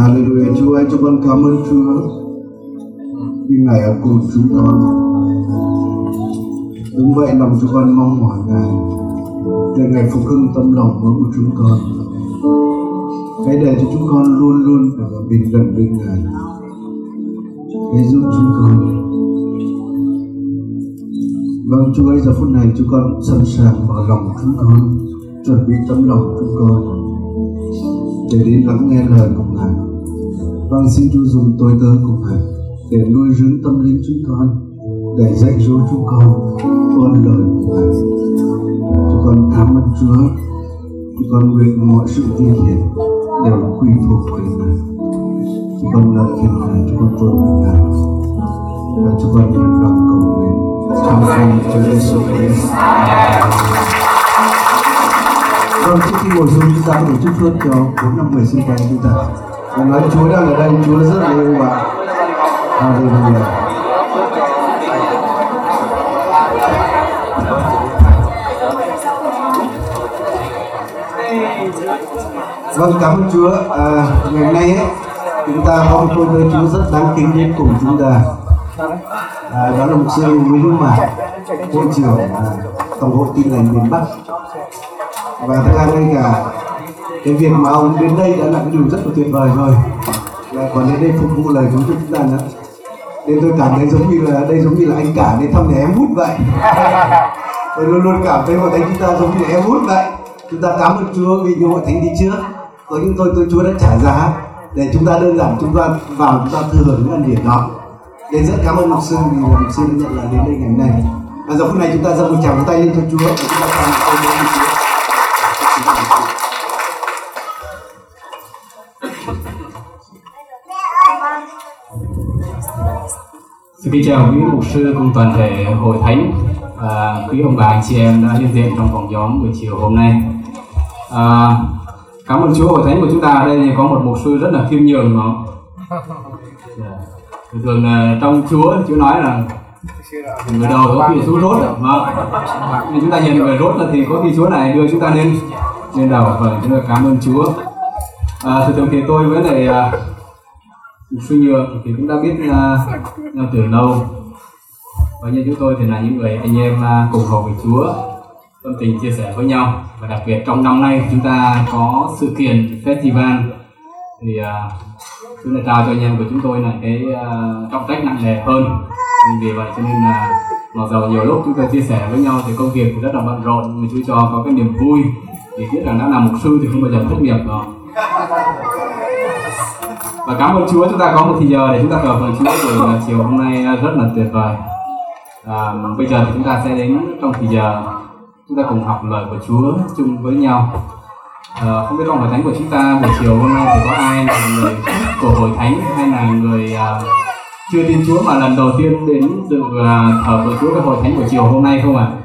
Hallelujah. Chúa ơi, chúng con cảm ơn Chúa vì Ngài ở cùng chúng con. Đúng vậy, lòng chúng con mong mỏi Ngài để Ngài phục hưng tâm lòng mỗi của chúng con. Hãy để cho chúng con luôn luôn ở bình gần bên Ngài. Hãy giúp chúng con. Vâng, Chúa ơi, giờ phút này chúng con sẵn sàng mở lòng chúng con, chuẩn bị tấm lòng chúng con để đến lắng nghe lời của Ngài. Vâng, xin Chúa dùng tôi tớ của Ngài để nuôi dưỡng tâm linh chúng con, để dạy dỗ chúng con con lời của Ngài. Chúng con cảm ơn Chúa, chúng con nguyện mọi sự vi hiển đều quy thuộc về Ngài. Chúng con lợi khen Ngài, chúng con tôn vinh Ngài. Và chúng con nguyện lòng cầu nguyện trong danh Chúa Giêsu Christ. Vâng, trước khi ngồi xuống chúng ta có thể chúc phước cho bốn năm người xung quanh chúng ta. Và nói Chúa đang ở đây, Chúa rất là yêu bạn. Hallelujah. Vâng, cảm ơn Chúa. À, ngày hôm nay ấy, chúng ta có một với Chúa rất đáng kính đến cùng chúng ta. À, đó là một sư Nguyễn Hữu Mạc, hội trưởng à, tổng hội tin lành miền Bắc. Và thứ hai ngay cả cái việc mà ông đến đây đã là cái điều rất là tuyệt vời rồi. Lại còn đến đây phục vụ lời Chúa cho chúng ta nữa. Nên tôi cảm thấy giống như là đây giống như là anh cả đến thăm nhà em út vậy. tôi luôn luôn cảm thấy hội thánh chúng ta giống như là em út vậy. Chúng ta cảm ơn Chúa vì nhiều hội thánh đi trước. Có những tôi tôi Chúa đã trả giá để chúng ta đơn giản chúng ta vào chúng ta thừa hưởng những ân điển đó. Nên rất cảm ơn mục sư vì mục sư đã nhận lời đến đây ngày hôm nay. Và giờ phút này chúng ta dâng một tràng tay lên cho Chúa và chúng ta cảm ơn Chúa. Xin kính chào quý mục sư cùng toàn thể hội thánh và quý ông bà anh chị em đã hiện diện trong phòng nhóm buổi chiều hôm nay. À, cảm ơn Chúa hội thánh của chúng ta ở đây thì có một mục sư rất là khiêm nhường nó. Yeah. Dạ. Thường thường là trong Chúa Chúa nói là người đầu có khi Chúa rốt rồi, vâng. Nhưng chúng ta nhìn người rốt là thì có khi Chúa này đưa chúng ta lên lên đầu và chúng ta cảm ơn Chúa. À, thường thường thì tôi với lại à, mục sư nhược thì cũng đã biết à, uh, nhau từ lâu. Và như chúng tôi thì là những người anh em uh, cùng hầu với Chúa tâm tình chia sẻ với nhau. Và đặc biệt trong năm nay chúng ta có sự kiện festival. Thì uh, chúng ta trao cho anh em của chúng tôi là cái uh, trọng trách nặng nề hơn. Nên vì vậy cho nên là mặc dù nhiều lúc chúng ta chia sẻ với nhau thì công việc thì rất là bận rộn nhưng Chúa cho có cái niềm vui. Thì biết rằng đã làm mục sư thì không bao giờ thất nghiệp rồi và cảm ơn Chúa chúng ta có một thì giờ để chúng ta thờ phượng Chúa buổi chiều hôm nay ờ, rất là tuyệt vời à, bây giờ thì chúng ta sẽ đến trong thì giờ chúng ta cùng học lời của Chúa chung với nhau à, không biết trong hội thánh của chúng ta buổi chiều hôm nay thì có ai là người của hội thánh hay là người à, chưa tin Chúa mà lần đầu tiên đến dự à, thờ của Chúa cái hội thánh buổi chiều hôm nay không ạ? À?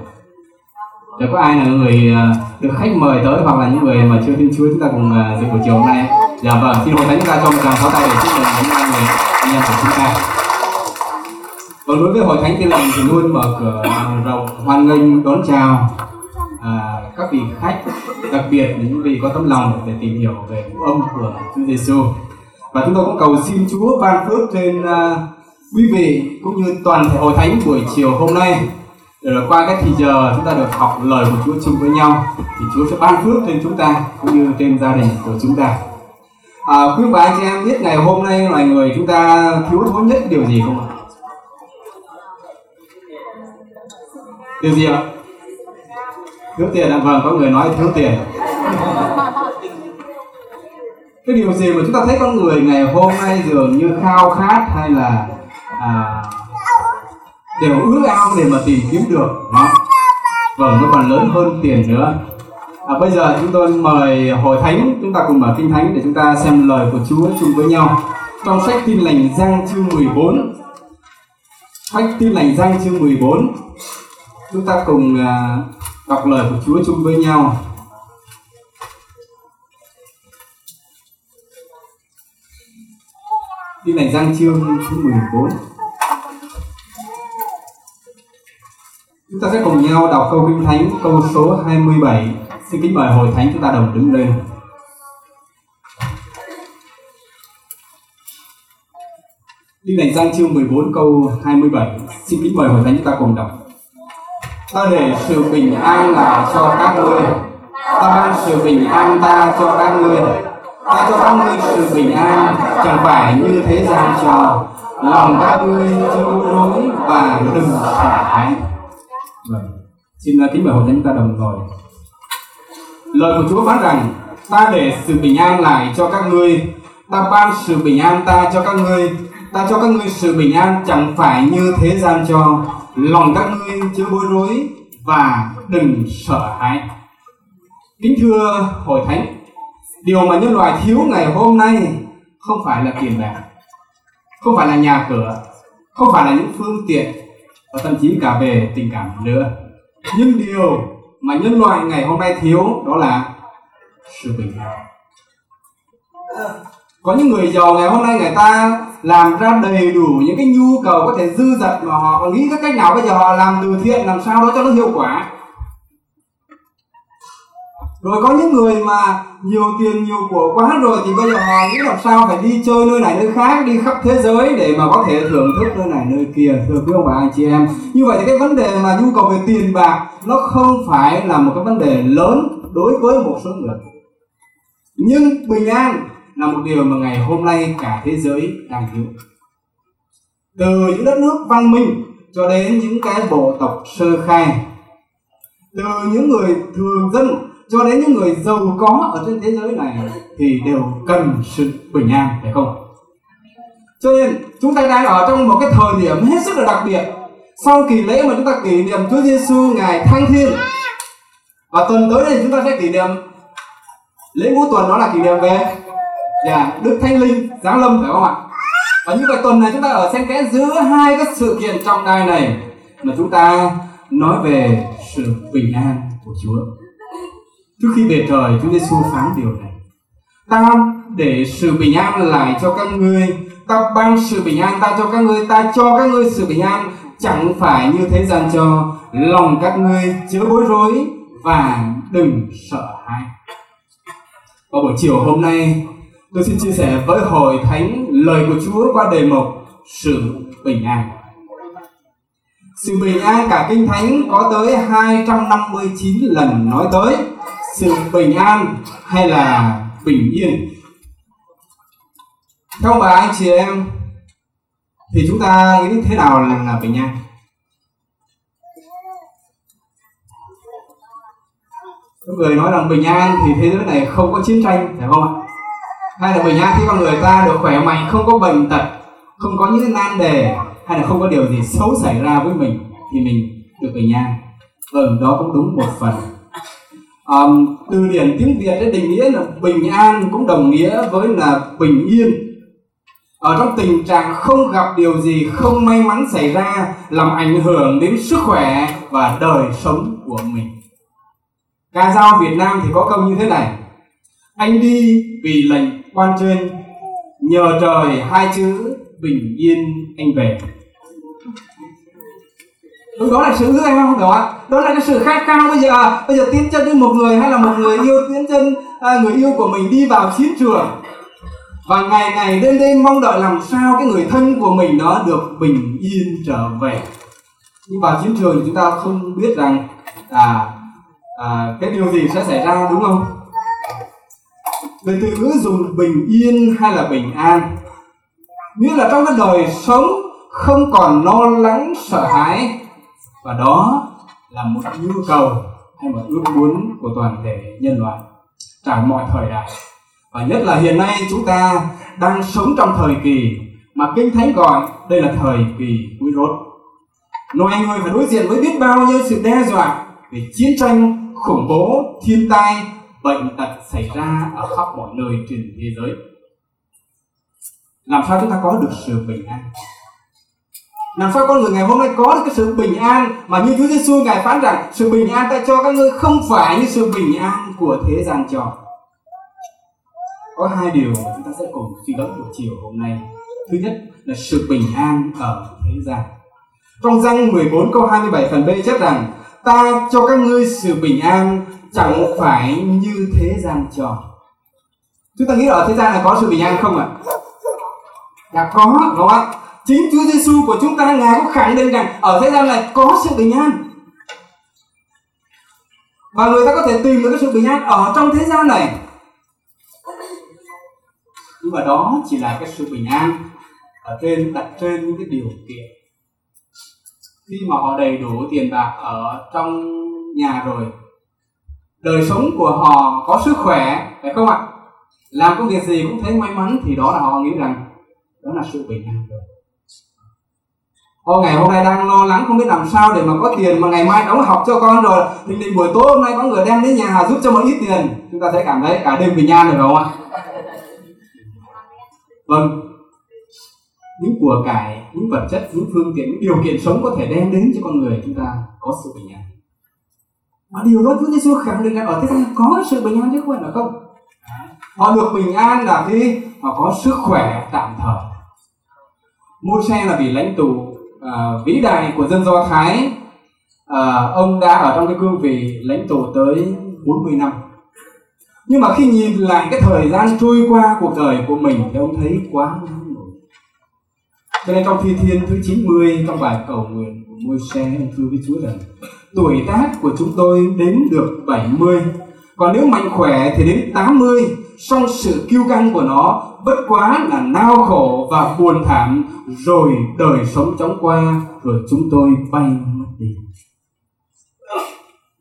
Để có ai là người à, được khách mời tới hoặc là những người mà chưa tin Chúa chúng ta cùng à, dự buổi chiều hôm nay? Dạ vâng, xin hội thánh chúng ta cho một tràng pháo tay để chúc mừng những anh người anh em của chúng ta. Còn đối với hội thánh tin lành thì luôn mở cửa rộng hoan nghênh đón chào à, các vị khách. Đặc biệt những vị có tấm lòng để tìm hiểu về âm của Chúa Giêsu và chúng tôi cũng cầu xin Chúa ban phước trên uh, quý vị cũng như toàn thể hội thánh buổi chiều hôm nay. Để là qua cái thì giờ chúng ta được học lời của Chúa chung với nhau thì Chúa sẽ ban phước trên chúng ta cũng như trên gia đình của chúng ta à, quý bà anh chị em biết ngày hôm nay loài người chúng ta thiếu thốn nhất điều gì không ạ? Điều gì ạ? Thiếu tiền ạ vâng có người nói thiếu tiền. Cái điều gì mà chúng ta thấy con người ngày hôm nay dường như khao khát hay là à, đều ước ao để mà tìm kiếm được đó vâng nó còn lớn hơn tiền nữa à, bây giờ chúng tôi mời hội thánh chúng ta cùng mở kinh thánh để chúng ta xem lời của Chúa chung với nhau. Trong sách tin lành giang chương 14 sách tin lành giang chương 14 chúng ta cùng à, đọc lời của Chúa chung với nhau. Tin lành giang chương thứ 14 Chúng ta sẽ cùng nhau đọc câu Kinh Thánh câu số 27 Xin kính mời hội thánh chúng ta đồng đứng lên. Kinh Lành Giăng chương 14 câu 27 Xin kính mời Hội Thánh chúng ta cùng đọc. Ta để sự bình an là cho các ngươi. Ta ban sự bình an ta cho các ngươi. Ta cho các ngươi sự bình an, Chẳng phải như thế gian cho Lòng các ngươi chưa rối và đừng sợ hãi. Vâng. Xin à, kính mời Hội Thánh chúng ta đồng ngồi. Lời của Chúa phán rằng, Ta để sự bình an lại cho các ngươi. Ta ban sự bình an ta cho các ngươi. Ta cho các ngươi sự bình an chẳng phải như thế gian cho. Lòng các ngươi chưa bối rối và đừng sợ hãi. Kính thưa hội thánh, điều mà nhân loại thiếu ngày hôm nay không phải là tiền bạc, không phải là nhà cửa, không phải là những phương tiện và thậm chí cả về tình cảm nữa. Nhưng điều mà nhân loại ngày hôm nay thiếu đó là sự bình an. Có những người giàu ngày hôm nay người ta làm ra đầy đủ những cái nhu cầu có thể dư dật mà họ còn nghĩ các cách nào bây giờ họ làm từ thiện, làm sao đó cho nó hiệu quả rồi có những người mà nhiều tiền, nhiều của quá rồi thì bây giờ họ nghĩ làm sao phải đi chơi nơi này nơi khác, đi khắp thế giới để mà có thể thưởng thức nơi này nơi kia. Thưa quý ông bà anh chị em, như vậy thì cái vấn đề mà nhu cầu về tiền bạc nó không phải là một cái vấn đề lớn đối với một số người. Nhưng bình an là một điều mà ngày hôm nay cả thế giới đang thiếu từ những đất nước văn minh cho đến những cái bộ tộc sơ khai, từ những người thường dân cho đến những người giàu có ở trên thế giới này thì đều cần sự bình an, phải không cho nên, chúng ta đang ở trong một cái thời điểm hết sức là đặc biệt sau kỳ lễ mà chúng ta kỷ niệm Chúa Giêsu ngày thăng thiên và tuần tới đây chúng ta sẽ kỷ niệm lễ ngũ tuần, đó là kỷ niệm về nhà Đức Thánh Linh, giáng lâm, phải không ạ? Và như vậy tuần này chúng ta ở xen kẽ giữa hai cái sự kiện trọng đại này mà chúng ta nói về sự bình an của Chúa. Trước khi về trời, Chúa Giêsu phán điều này. Ta để sự bình an lại cho các ngươi, ta ban sự bình an ta cho các ngươi, ta cho các ngươi sự bình an, chẳng phải như thế gian cho, lòng các ngươi chớ bối rối và đừng sợ hãi. Vào buổi chiều hôm nay, Tôi xin chia sẻ với hội thánh lời của Chúa qua đề mục sự bình an. Sự bình an cả kinh thánh có tới 259 lần nói tới sự bình an hay là bình yên. Theo bà anh chị em thì chúng ta nghĩ thế nào là bình an? Có người nói rằng bình an thì thế giới này không có chiến tranh, phải không ạ? hay là bình an khi con người ta được khỏe mạnh không có bệnh tật không có những nan đề hay là không có điều gì xấu xảy ra với mình thì mình được bình an vâng đó cũng đúng một phần um, từ điển tiếng việt ấy định nghĩa là bình an cũng đồng nghĩa với là bình yên. Ở trong tình trạng không gặp điều gì không may mắn xảy ra làm ảnh hưởng đến sức khỏe và đời sống của mình. Ca dao việt nam thì có câu như thế này. Anh đi vì lệnh quan trên nhờ trời hai chữ bình yên anh về. Đúng đó là sự hứa anh không hiểu ạ đó là cái sự khát khao. Bây giờ bây giờ tiến chân với một người hay là một người yêu tiến chân à, người yêu của mình đi vào chiến trường? Và ngày ngày đêm đêm mong đợi làm sao cái người thân của mình đó được bình yên trở về? Nhưng vào chiến trường thì chúng ta không biết rằng à, à cái điều gì sẽ xảy ra đúng không? Về từ ngữ dùng bình yên hay là bình an? Nghĩa là trong cái đời sống không còn lo lắng sợ hãi và đó là một nhu cầu hay một ước muốn của toàn thể nhân loại trong mọi thời đại. Và nhất là hiện nay chúng ta đang sống trong thời kỳ mà kinh thánh gọi đây là thời kỳ cuối rốt. Noel người phải đối diện với biết bao nhiêu sự đe dọa về chiến tranh, khủng bố, thiên tai, bệnh tật xảy ra ở khắp mọi nơi trên thế giới. Làm sao chúng ta có được sự bình an? Làm sao con người ngày hôm nay có được cái sự bình an mà như Chúa Giêsu ngài phán rằng, sự bình an ta cho các ngươi không phải như sự bình an của thế gian cho. Có hai điều mà chúng ta sẽ cùng suy gẫm buổi chiều hôm nay. Thứ nhất là sự bình an ở thế gian. Trong răng 14 câu 27 phần B chép rằng, ta cho các ngươi sự bình an chẳng phải như thế gian cho. Chúng ta nghĩ ở thế gian là có sự bình an không ạ? Dạ có, đúng không ạ? Chính Chúa Giêsu của chúng ta ngài có khẳng định rằng ở thế gian này có sự bình an. Và người ta có thể tìm được cái sự bình an ở trong thế gian này. Nhưng mà đó chỉ là cái sự bình an ở trên, đặt trên những cái điều kiện. Khi mà họ đầy đủ tiền bạc ở trong nhà rồi, đời sống của họ có sức khỏe, phải không ạ? Làm công việc gì cũng thấy may mắn thì đó là họ nghĩ rằng đó là sự bình an rồi. Ô, ngày hôm nay đang lo lắng không biết làm sao để mà có tiền mà ngày mai đóng học cho con rồi. Thì định buổi tối hôm nay có người đem đến nhà giúp cho một ít tiền. Chúng ta sẽ cảm thấy cả đêm bình an rồi phải không ạ? Vâng. Những của cải những vật chất những phương tiện những điều kiện sống có thể đem đến cho con người chúng ta có sự bình an. Mà điều đó Chúa Giêsu khẳng định là ở thế gian có sự bình an chứ không phải là không. Họ được bình an là khi họ có sức khỏe tạm thời. Môi xe là vì lãnh tù uh, vĩ đại của dân do thái uh, ông đã ở trong cái cương vị lãnh tụ tới 40 năm. Nhưng mà khi nhìn lại cái thời gian trôi qua cuộc đời của mình thì ông thấy quá ngắn ngủi cho nên trong thi thiên thứ 90 trong bài cầu nguyện của môi xe ông thưa với Chúa rằng tuổi tác của chúng tôi đến được 70 còn nếu mạnh khỏe thì đến 80 song sự kiêu căng của nó, bất quá là nao khổ và buồn thảm, rồi đời sống chóng qua, rồi chúng tôi bay mất đi.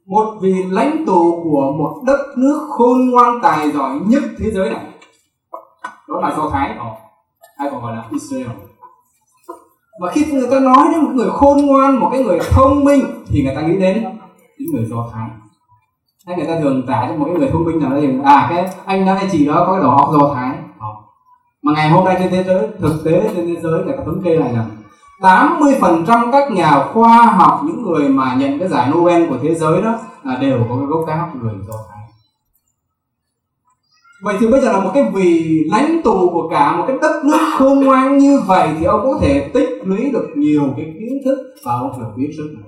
Một vị lãnh tụ của một đất nước khôn ngoan tài giỏi nhất thế giới này. Đó là do thái đó hay còn gọi là israel. Và khi người ta nói đến một người khôn ngoan, một cái người thông minh, thì người ta nghĩ đến những người do thái hay người ta thường tả cho một cái người thông minh nào đấy thì à cái anh đó hay chị đó có cái đầu óc do thái. Mà ngày hôm nay trên thế giới, thực tế trên thế giới người ta thống kê lại rằng 80% các nhà khoa học, những người mà nhận cái giải Nobel của thế giới đó là đều có cái gốc gác người do thái. Vậy thì bây giờ là một cái vị lãnh tụ của cả một cái đất nước khôn ngoan như vậy thì ông có thể tích lũy được nhiều cái kiến thức và ông được biết rất là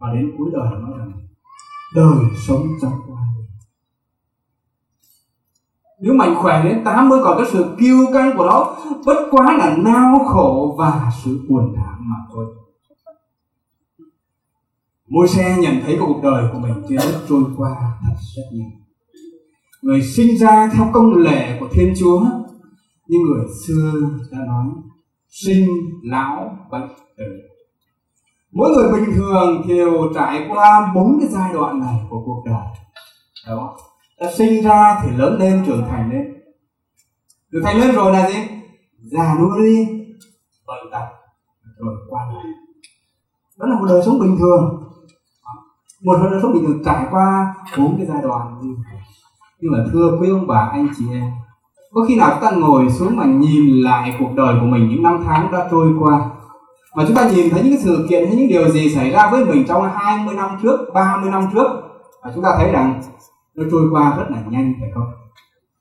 và đến cuối đời nói rằng đời sống trong qua nếu mạnh khỏe đến 80 còn cái sự kiêu căng của nó bất quá là nao khổ và sự buồn thảm mà thôi. Môi xe nhận thấy cuộc đời của mình trên đất trôi qua thật rất nhanh. Người sinh ra theo công lệ của Thiên Chúa Như người xưa đã nói Sinh, lão, bệnh, tử. Mỗi người bình thường đều trải qua bốn cái giai đoạn này của cuộc đời. Đó đã sinh ra thì lớn lên, trưởng thành lên. Trưởng thành lên rồi là gì? Già nua đi bệnh tật, rồi qua đời. Đó là một đời sống bình thường. Một đời sống bình thường trải qua bốn cái giai đoạn như nhưng mà thưa quý ông bà, anh chị em, có khi nào chúng ta ngồi xuống mà nhìn lại cuộc đời của mình những năm tháng đã trôi qua mà chúng ta nhìn thấy những cái sự kiện hay những điều gì xảy ra với mình trong 20 năm trước, 30 năm trước và chúng ta thấy rằng nó trôi qua rất là nhanh phải không?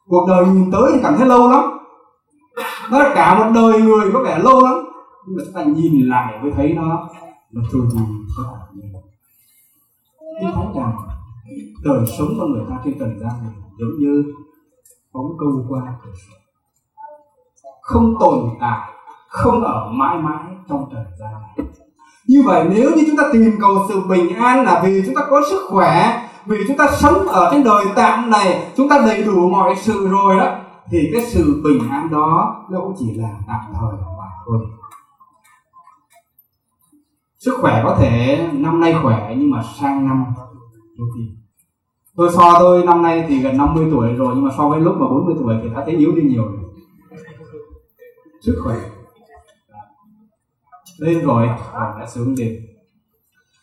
Cuộc đời nhìn tới thì cảm thấy lâu lắm. Nó cả một đời người có vẻ lâu lắm. Nhưng mà chúng ta nhìn lại mới thấy nó nó trôi đi rất là nhanh. Kinh thấy rằng đời sống con người ta trên trần gian này giống như bóng câu qua không tồn tại không ở mãi mãi trong trần gian này như vậy, nếu như chúng ta tìm cầu sự bình an là vì chúng ta có sức khỏe, vì chúng ta sống ở trên đời tạm này, chúng ta đầy đủ mọi sự rồi đó, thì cái sự bình an đó nó cũng chỉ là tạm thời mà thôi. Sức khỏe có thể năm nay khỏe nhưng mà sang năm đôi khi. Tôi so tôi năm nay thì gần 50 tuổi rồi nhưng mà so với lúc mà 40 tuổi thì đã thấy yếu đi nhiều rồi. Sức khỏe lên rồi và đã xuống đi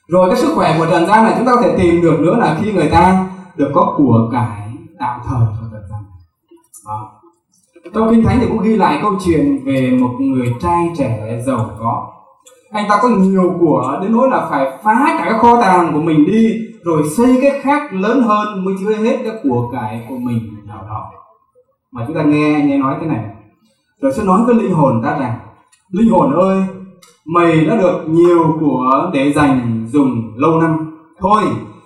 rồi cái sức khỏe của trần gian này chúng ta có thể tìm được nữa là khi người ta được có của cải tạm thời trong trần gian đó. trong kinh thánh thì cũng ghi lại câu chuyện về một người trai trẻ giàu có. Anh ta có nhiều của, đến nỗi là phải phá cả cái kho tàng của mình đi, rồi xây cái khác lớn hơn mới chứa hết cái của cải của mình nào đó. Mà chúng ta nghe nghe nói thế này. Rồi sẽ nói với linh hồn ta rằng, linh hồn ơi mày đã được nhiều của để dành dùng lâu năm. Thôi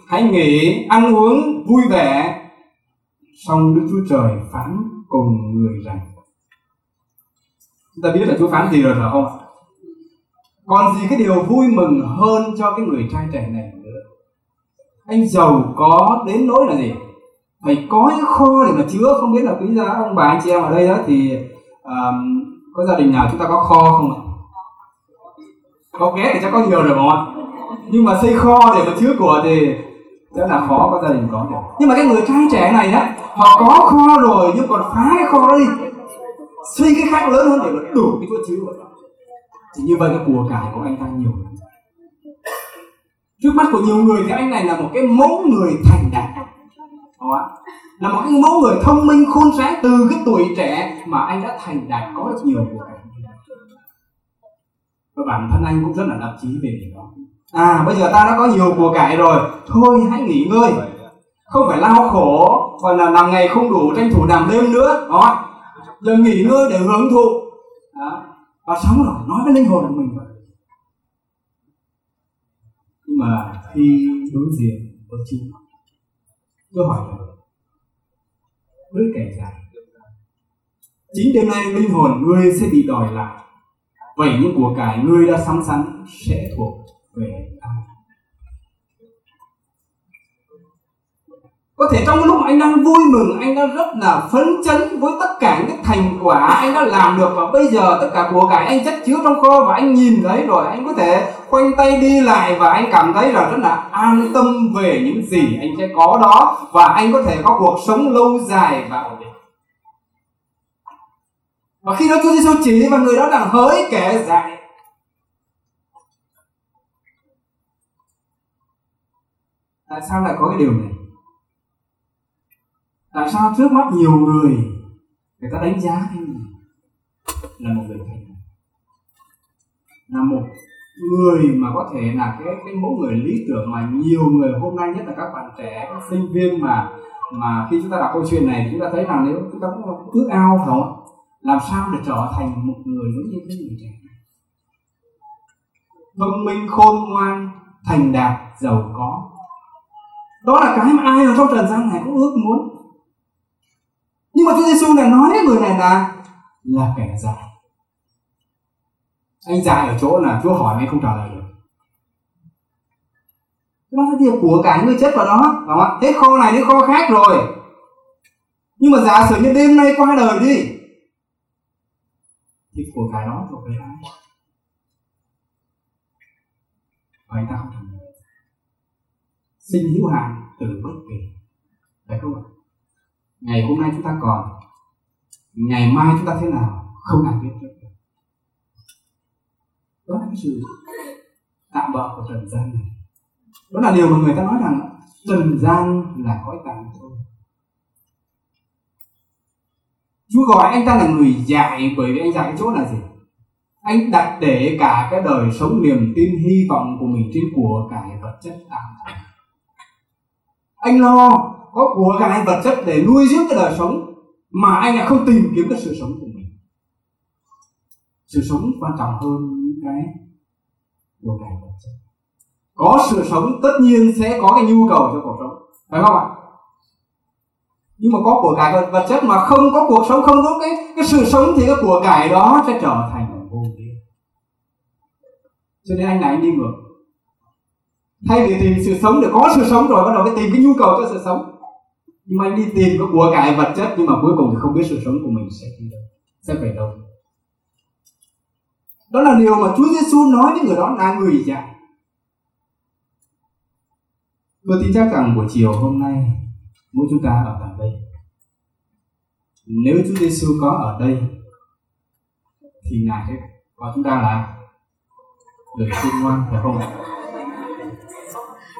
hãy nghỉ ăn uống vui vẻ. Xong đức chúa trời phán cùng người rằng chúng ta biết là Chúa phán gì rồi phải không còn gì cái điều vui mừng hơn cho cái người trai trẻ này nữa? Anh giàu có đến nỗi là gì? Phải có những kho để mà chứa không biết là quý giá ông bà anh chị em ở đây đó thì um, có gia đình nào chúng ta có kho không ạ? Có ghé thì chắc có nhiều rồi mà nhưng mà xây kho để mà chứa của thì rất là khó, có gia đình có được nhưng mà cái người trai trẻ này á họ có kho rồi nhưng còn phá cái kho đó đi, xây cái khác lớn hơn để mà đủ cái chỗ chứa vào thì như vậy cái của cải của anh ta nhiều lắm. Trước mắt của nhiều người thì anh này là một cái mẫu người thành đạt. Ạ? Là một cái mẫu người thông minh, khôn sáng từ cái tuổi trẻ mà anh đã thành đạt có được nhiều của cải và bản thân anh cũng rất là đắc chí về điều đó. À bây giờ ta đã có nhiều của cải rồi. Thôi, hãy nghỉ ngơi. Không phải lao khổ còn là làm ngày không đủ tranh thủ làm đêm nữa. Đó. Giờ nghỉ ngơi để hưởng thụ. Đó. và sống rồi, nói với linh hồn của mình. Vậy nhưng mà khi đối diện với Chúa, tôi hỏi là, với kẻ già, chính đêm nay linh hồn ngươi sẽ bị đòi lại vậy những của cải ngươi đã sắm sắn sẽ thuộc về ai có thể trong lúc anh đang vui mừng, anh đang rất là phấn chấn với tất cả những thành quả anh đã làm được và bây giờ tất cả của cải anh chất chứa trong kho và anh nhìn thấy rồi, anh có thể khoanh tay đi lại và anh cảm thấy là rất là an tâm về những gì anh sẽ có đó và anh có thể có cuộc sống lâu dài và ổn định và khi đó Chúa Giêsu chỉ và người đó đang hỡi kẻ dại. Tại sao lại có cái điều này? Tại sao trước mắt nhiều người người ta đánh giá anh là một người thành là một người mà có thể là cái cái mẫu người lý tưởng mà nhiều người hôm nay, nhất là các bạn trẻ, các sinh viên mà mà khi chúng ta đọc câu chuyện này, chúng ta thấy rằng nếu chúng ta cũng ước ao phải không làm sao để trở thành một người giống như cái người trẻ thông minh, khôn ngoan, thành đạt, giàu có. Đó là cái mà ai ở trong trần gian này cũng ước muốn. Nhưng mà Chúa Giêsu này nói với người này là là kẻ già. Anh già ở chỗ là Chúa hỏi anh không trả lời được. Nó là việc của cả người chất vào đó, đúng không? hết kho này đến kho khác rồi. Nhưng mà giả sử như đêm nay qua đời đi thì của cái đó thuộc về ai vậy ta không thành xin hữu hạn từ bất kỳ. Phải không ạ? Ngày hôm nay chúng ta còn, ngày mai chúng ta thế nào không ai biết được. Đó là cái sự tạm bợ của trần gian này. Đó là điều mà người ta nói rằng trần gian là cõi tạm. thôi Chúa gọi anh ta là người dạy bởi vì anh dạy chỗ là gì? Anh đặt để cả cái đời sống niềm tin hy vọng của mình trên của cải vật chất tạm thời. Anh lo có của cải vật chất để nuôi dưỡng cái đời sống mà anh lại không tìm kiếm cái sự sống của mình. Sự sống quan trọng hơn những cái của cải vật chất. Có sự sống tất nhiên sẽ có cái nhu cầu cho cuộc sống, phải không ạ? Nhưng mà có của cải vật, vật chất mà không có cuộc sống không có cái cái sự sống thì cái của cải đó sẽ trở thành vô nghĩa cho nên anh này anh đi ngược. Thay vì tìm sự sống để có sự sống rồi bắt đầu mới tìm cái nhu cầu cho sự sống. Nhưng mà anh đi tìm cái của cải vật chất nhưng mà cuối cùng thì không biết sự sống của mình sẽ đi đâu sẽ về đâu. Đó là điều mà Chúa Giêsu nói với người đó là người dạy tôi tin chắc rằng buổi chiều hôm nay mỗi chúng ta ở tại đây. Nếu Chúa Giêsu có ở đây, thì ngài sẽ và chúng ta là được khôn ngoan phải không ạ?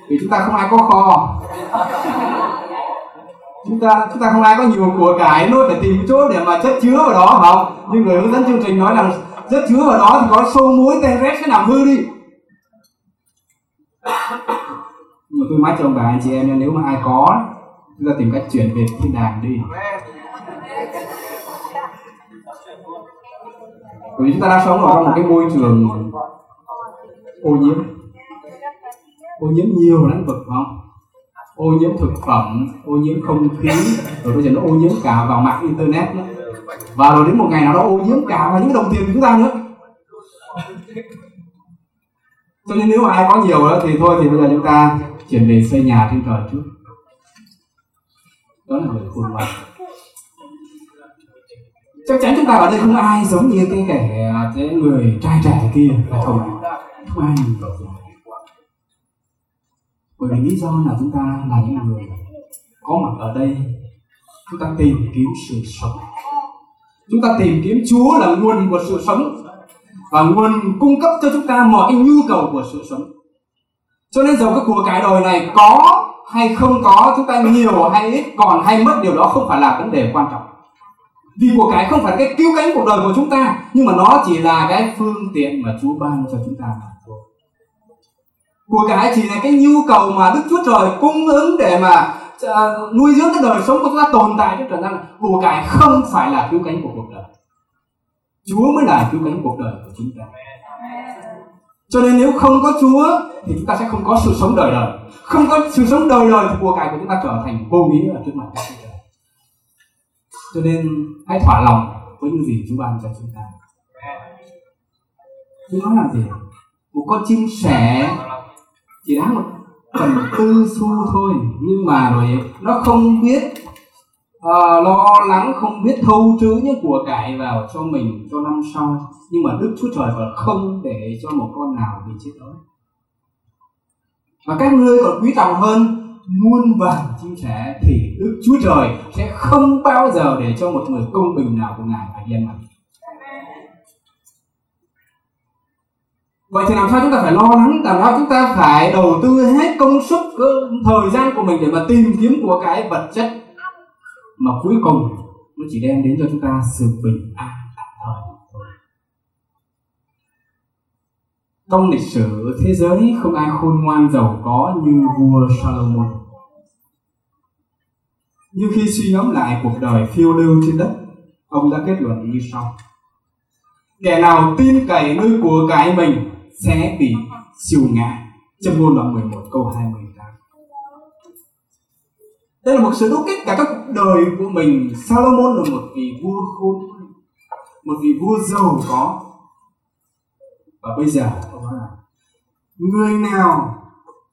Vì chúng ta không ai có kho. Chúng ta chúng ta không ai có nhiều của cải nuôi phải tìm chỗ để mà chất chứa vào đó, phải không? Nhưng người hướng dẫn chương trình nói rằng chất chứa vào đó thì có sâu muối tên rét sẽ làm hư đi. Nhưng mà tôi mách cho ông bà, anh chị em nếu mà ai có chúng ta tìm cách chuyển về thiên đàng đi. Bởi vì chúng ta đang sống ở trong một cái môi trường ô nhiễm. Ô nhiễm nhiều lĩnh vực không? Ô nhiễm thực phẩm, ô nhiễm không khí, rồi bây giờ nó ô nhiễm cả vào mạng internet nữa. Và rồi đến một ngày nào đó ô nhiễm cả vào những đồng tiền của chúng ta nữa. Cho nên nếu mà ai có nhiều đó thì thôi, thì bây giờ chúng ta chuyển về xây nhà trên trời trước đó là người khôn ngoan. Chắc chắn chúng ta ở đây không ai giống như cái kẻ, cái người trai trẻ kia, phải không không ai bởi vì lý do là chúng ta là những người có mặt ở đây, chúng ta tìm kiếm sự sống. Chúng ta tìm kiếm Chúa là nguồn của sự sống và nguồn cung cấp cho chúng ta mọi cái nhu cầu của sự sống. Cho nên dầu cái của cải đời này có hay không có chúng ta nhiều hay ít còn hay mất điều đó không phải là vấn đề quan trọng. Vì của cải không phải cái cứu cánh cuộc đời của chúng ta nhưng mà nó chỉ là cái phương tiện mà Chúa ban cho chúng ta mà thôi. Của cải chỉ là cái nhu cầu mà Đức Chúa Trời cung ứng để mà uh, nuôi dưỡng cái đời sống của chúng ta tồn tại trong trần gian. Của cải không phải là cứu cánh của cuộc đời. Chúa mới là cứu cánh cuộc đời của chúng ta. Cho nên nếu không có Chúa thì chúng ta sẽ không có sự sống đời đời không có sự sống đời đời thì của cải của chúng ta trở thành vô nghĩa ở trước mặt Chúa Trời. Cho nên hãy thỏa lòng với những gì Chúa ban cho chúng ta. Chúa nói làm gì? Một con chim sẻ chỉ đáng một phần tư xu thôi nhưng mà rồi nó không biết uh, lo lắng không biết thâu trữ những của cải vào cho mình cho năm sau. Nhưng mà đức chúa trời còn không để cho một con nào bị chết đói và các ngươi còn quý trọng hơn muôn vàng chim sẻ thì đức chúa trời sẽ không bao giờ để cho một người công bình nào của ngài phải yên mặt. Vậy thì làm sao chúng ta phải lo lắng, làm sao chúng ta phải đầu tư hết công sức thời gian của mình để mà tìm kiếm của cái vật chất mà cuối cùng nó chỉ đem đến cho chúng ta sự bình an? Trong lịch sử thế giới, không ai khôn ngoan giàu có như vua Salomon. Nhưng khi suy ngẫm lại cuộc đời phiêu lưu trên đất, ông đã kết luận như sau. Kẻ nào tin cậy nơi của cái mình sẽ bị siêu ngã. Trong ngôn đoạn 11 câu 28 đây là một sự đúc kết cả các cuộc đời của mình. Salomon là một vị vua khôn một vị vua giàu có và bây giờ ông nói là, người nào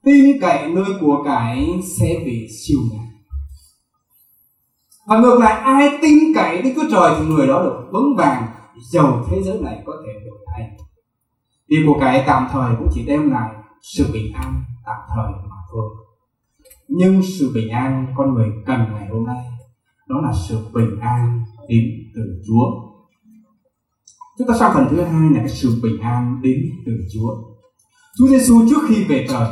tin cậy nơi của cải sẽ bị siêu ngã và ngược lại, ai tin cậy Đức Chúa Trời thì người đó được vững vàng, giàu thế giới này có thể đổi thay. Vì của cải tạm thời cũng chỉ đem lại sự bình an tạm thời mà thôi. Nhưng sự bình an con người cần ngày hôm nay, đó là sự bình an đến từ Chúa chúng ta sang phần thứ hai là cái sự bình an đến từ Chúa. Chúa Giêsu trước khi về trời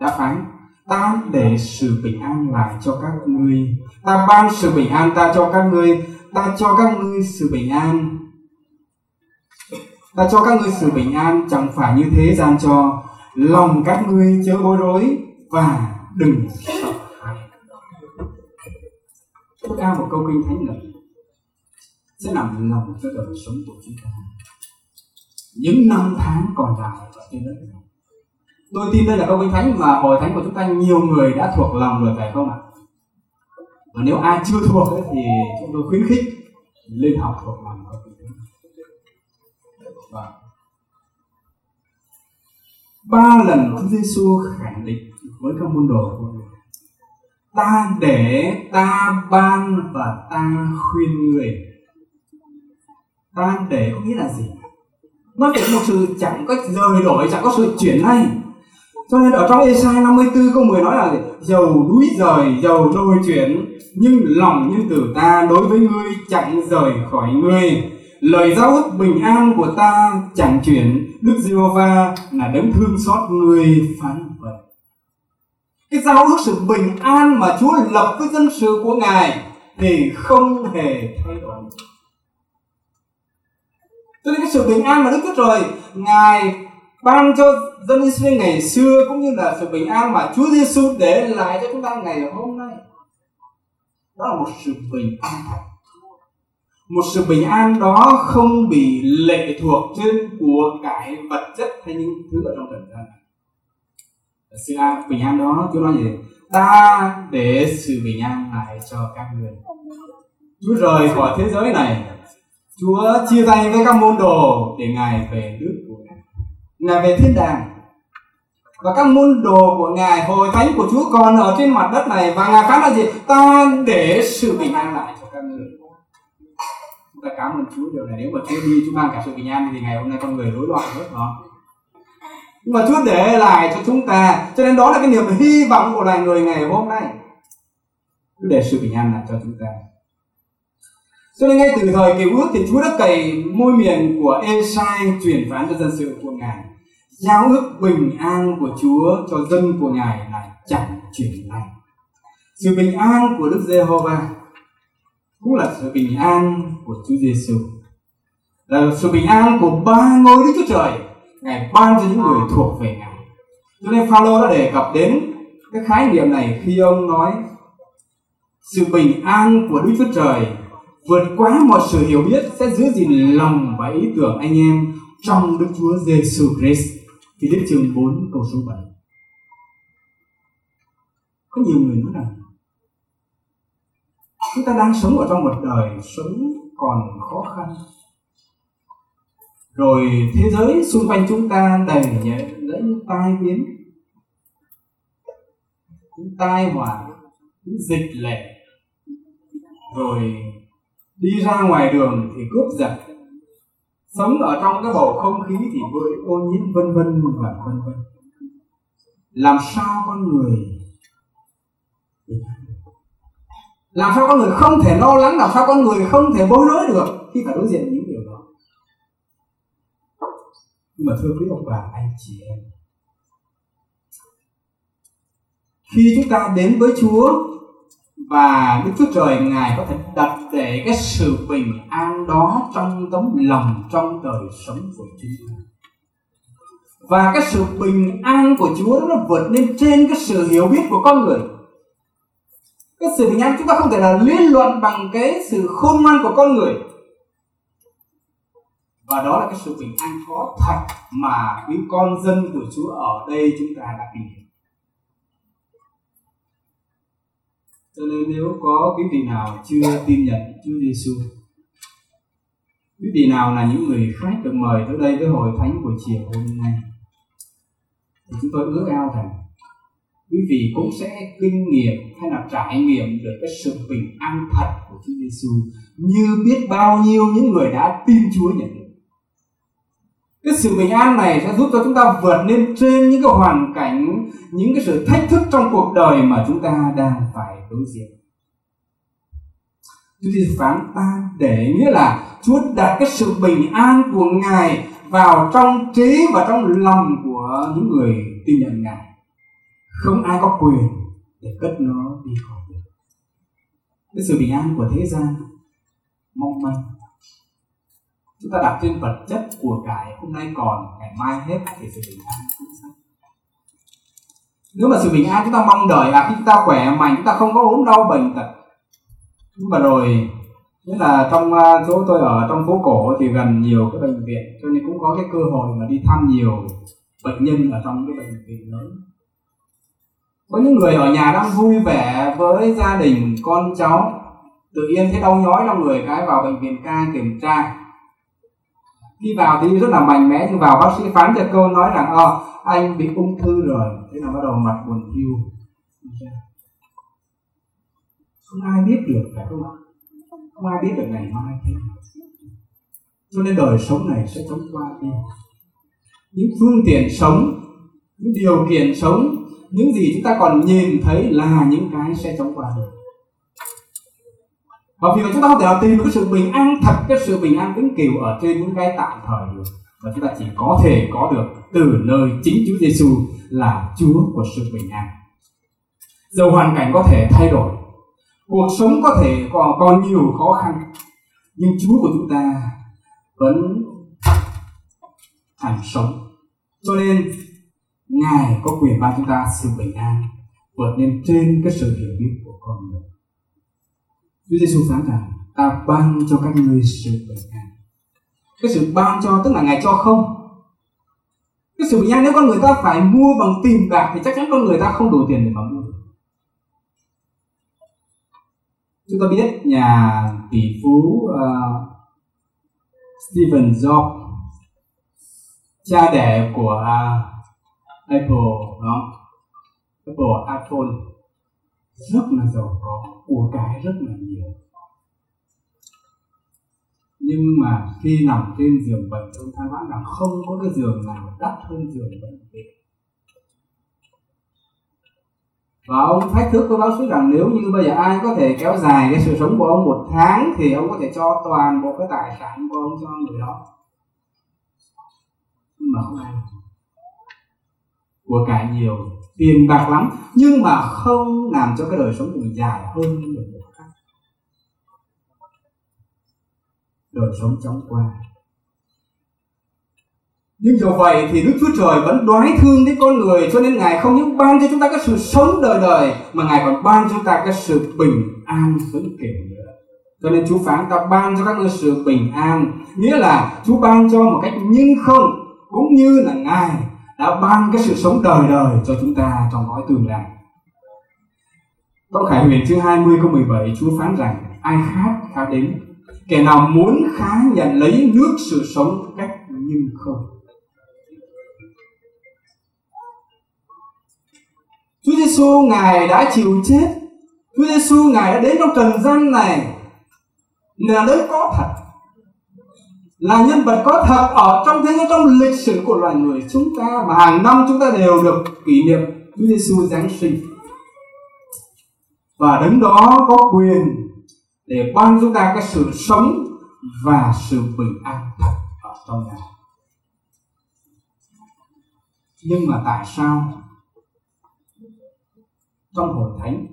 đã phán, ta để sự bình an lại cho các ngươi. Ta ban sự bình an ta cho các ngươi. Ta cho các ngươi sự bình an. Ta cho các ngươi sự bình an, chẳng phải như thế gian cho. Lòng các ngươi chớ bối rối và đừng sợ hãi. Tôi cao một câu kinh thánh này sẽ nằm lòng cho đời sống của chúng ta. Những năm tháng còn lại trên đất này. Tôi tin đây là câu kinh thánh mà hội thánh của chúng ta nhiều người đã thuộc lòng rồi phải không ạ? Và nếu ai chưa thuộc ấy, thì chúng tôi khuyến khích lên học thuộc lòng câu kinh thánh. Và ba lần Chúa Giêsu khẳng định với các môn đồ của người ta để ta ban và ta khuyên người ta để có nghĩa là gì? Nó để một sự chẳng có rời đổi chẳng có sự chuyển ngay cho nên ở trong Esai 54 câu 10 nói là gì? Dầu núi rời, dầu đôi chuyển Nhưng lòng như tử ta đối với ngươi chẳng rời khỏi ngươi. Lời giao ước bình an của ta chẳng chuyển Đức giê va là đấng thương xót người phán vậy Cái giao ước sự bình an mà Chúa lập với dân sự của Ngài Thì không hề thay đổi cho nên cái sự bình an mà Đức Chúa Trời Ngài ban cho dân Israel ngày xưa cũng như là sự bình an mà Chúa Giêsu để lại cho chúng ta ngày hôm nay. Đó là một sự bình an. Một sự bình an đó không bị lệ thuộc trên của cải vật chất hay những thứ ở trong trần gian. Sự an, bình an đó Chúa nói gì? Ta để sự bình an lại cho các người Chúa rời khỏi thế giới này Chúa chia tay với các môn đồ để Ngài về nước của Ngài. Ngài về thiên đàng. Và các môn đồ của ngài hồi thánh của chúa còn ở trên mặt đất này. Và ngài phán là gì? Ta để sự bình an lại cho các người. Chúng ta cảm ơn chúa điều này. Nếu mà chúa đi, Chúa mang cả sự bình an thì ngày hôm nay con người rối loạn hết đó nhưng mà chúa để lại cho chúng ta. Cho nên đó là cái niềm hy vọng của loài người ngày hôm nay. Chúa để sự bình an lại cho chúng ta cho nên ngay từ thời cứu ước thì Chúa đã cày môi miệng của Esai truyền phán cho dân sự của Ngài giao ước bình an của Chúa cho dân của Ngài là chẳng chuyển lành. Sự bình an của Đức Giê-hô-va cũng là sự bình an của Chúa Giêsu. Là sự bình an của ba ngôi Đức Chúa Trời, Ngài ban cho những người thuộc về Ngài. Cho nên Phaolô đã đề cập đến cái khái niệm này khi ông nói sự bình an của Đức Chúa Trời vượt quá mọi sự hiểu biết sẽ giữ gìn lòng và ý tưởng anh em trong Đức Chúa Giêsu Christ. Thì đến chương 4 câu số 7. Có nhiều người nói rằng, chúng ta đang sống ở trong một đời sống còn khó khăn rồi thế giới xung quanh chúng ta đầy những tai biến những tai họa những dịch lệ rồi đi ra ngoài đường thì cướp giật. Sống ở trong cái bầu không khí thì với ô nhiễm, vân vân và vân vân. Làm sao con người làm sao con người không thể lo lắng, làm sao con người không thể bối rối được khi phải đối diện những điều đó? Nhưng mà thưa quý ông bà, anh chị em, khi chúng ta đến với Chúa và Đức Chúa Trời Ngài có thể đặt để cái sự bình an đó trong tấm lòng trong đời sống của chúng ta. Và cái sự bình an của Chúa nó vượt lên trên cái sự hiểu biết của con người. Cái sự bình an chúng ta không thể là liên luận bằng cái sự khôn ngoan của con người. Và đó là cái sự bình an có thật mà quý con dân của Chúa ở đây chúng ta đã tìm hiểu. Cho nên nếu có quý vị nào chưa tin nhận Chúa Giêsu quý vị nào là những người khách được mời tới đây với hội thánh buổi chiều hôm nay, thì chúng tôi ước ao rằng quý vị cũng sẽ kinh nghiệm hay là trải nghiệm được cái sự bình an thật của Chúa Giêsu như biết bao nhiêu những người đã tin Chúa nhận được. Cái sự bình an này sẽ giúp cho chúng ta vượt lên trên những cái hoàn cảnh, những cái sự thách thức trong cuộc đời mà chúng ta đang phải đối diện Chúa Giêsu phán ta để nghĩa là Chúa đặt cái sự bình an của Ngài vào trong trí và trong lòng của những người tin nhận Ngài. Không ai có quyền để cất nó đi khỏi được. Cái sự bình an của thế gian, mong manh chúng ta đặt trên vật chất của cải, hôm nay còn ngày mai hết thì sự bình an nếu mà sự bình an chúng ta mong đợi là khi chúng ta khỏe mạnh, chúng ta không có ốm đau bệnh tật. Nhưng mà rồi, nhất là trong à, chỗ tôi ở, trong phố cổ thì gần nhiều cái bệnh viện, cho nên cũng có cái cơ hội mà đi thăm nhiều bệnh nhân ở trong cái bệnh viện lớn có những người ở nhà đang vui vẻ với gia đình, con cháu, tự nhiên thấy đau nhói trong người, cái vào bệnh viện ca kiểm tra khi vào thì rất là mạnh mẽ, nhưng vào bác sĩ phán cho câu nói rằng ờ anh bị ung thư rồi. Thế là bắt đầu mặt buồn thiu. Không ai biết được, phải không ạ? Không ai biết được ngày mai thế cho nên đời sống này sẽ chóng qua đi. Những phương tiện sống, những điều kiện sống, những gì chúng ta còn nhìn thấy là những cái sẽ chóng qua được và vì vậy chúng ta không thể nào tìm được cái sự bình an thật cái sự bình an vĩnh cửu ở trên những cái tạm thời được và chúng ta chỉ có thể có được từ nơi chính Chúa Giêsu là Chúa của sự bình an. Dầu hoàn cảnh có thể thay đổi, cuộc sống có thể còn, còn nhiều khó khăn, nhưng Chúa của chúng ta vẫn thành sống. Cho nên Ngài có quyền ban chúng ta sự bình an vượt lên trên cái sự hiểu biết của con người. Chúa Giêsu phán rằng ta ban cho các ngươi sự bình an. Cái sự ban cho tức là Ngài cho không. Cái sự bình an nếu con người ta phải mua bằng tiền bạc thì chắc chắn con người ta không đủ tiền để mà mua được. chúng ta biết nhà tỷ phú uh, Stephen Jobs cha đẻ của uh, Apple đó Apple iPhone rất là giàu có. Của cái rất là nhiều. Nhưng mà khi nằm trên giường bệnh, ông ta bác rằng không có cái giường nào đắt hơn giường bệnh viện và ông thách thức với bác sĩ rằng nếu như bây giờ ai có thể kéo dài cái sự sống của ông một tháng thì ông có thể cho toàn bộ cái tài sản của ông cho người đó. Nhưng mà không ai. Của cải nhiều tiền bạc lắm nhưng mà không làm cho cái đời sống của mình dài hơn những người khác đời sống chóng qua nhưng dù vậy thì Đức Chúa Trời vẫn đoái thương đến con người cho nên Ngài không những ban cho chúng ta cái sự sống đời đời mà Ngài còn ban cho chúng ta cái sự bình an vĩnh cửu nữa. Cho nên Chúa phán ta ban cho các ngươi sự bình an, nghĩa là Chúa ban cho một cách nhưng không cũng như là Ngài đã ban cái sự sống đời đời cho chúng ta trong cõi tương lai. Trong Khải Huyền chương 20 câu 17 Chúa phán rằng, ai khát khát đến. Kẻ nào muốn khá nhận lấy nước sự sống cách nhưng không. Chúa Giêsu ngài đã chịu chết. Chúa Giêsu ngài đã đến trong trần gian này. Là nơi có thật là nhân vật có thật ở trong thế giới, trong lịch sử của loài người. Chúng ta mà hàng năm chúng ta đều được kỷ niệm Chúa Giêsu giáng sinh. Và đấng đó có quyền để ban chúng ta cái sự sống và sự bình an thật ở trong ngài nhưng mà tại sao trong hội thánh,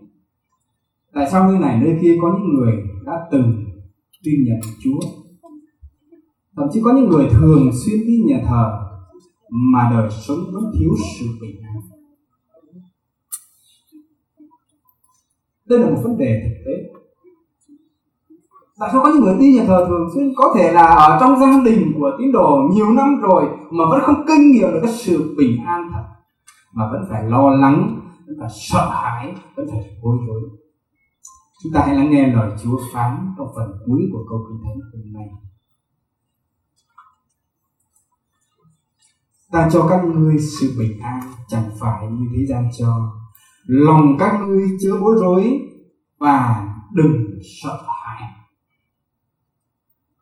tại sao nơi này nơi kia có những người đã từng tin nhận Chúa? Thậm chí có những người thường xuyên đi nhà thờ, mà đời sống vẫn thiếu sự bình an. Đây là một vấn đề thực tế. Tại sao có những người đi nhà thờ thường xuyên? Có thể là ở trong gia đình của tín đồ nhiều năm rồi mà vẫn không kinh nghiệm được cái sự bình an thật, mà vẫn phải lo lắng, vẫn phải sợ hãi, vẫn phải bối rối. Chúng ta hãy lắng nghe lời Chúa phán trong phần cuối của câu kinh thánh hôm nay. Ta cho các ngươi sự bình an, chẳng phải như thế gian cho. Lòng các ngươi chứa bối rối và đừng sợ hãi.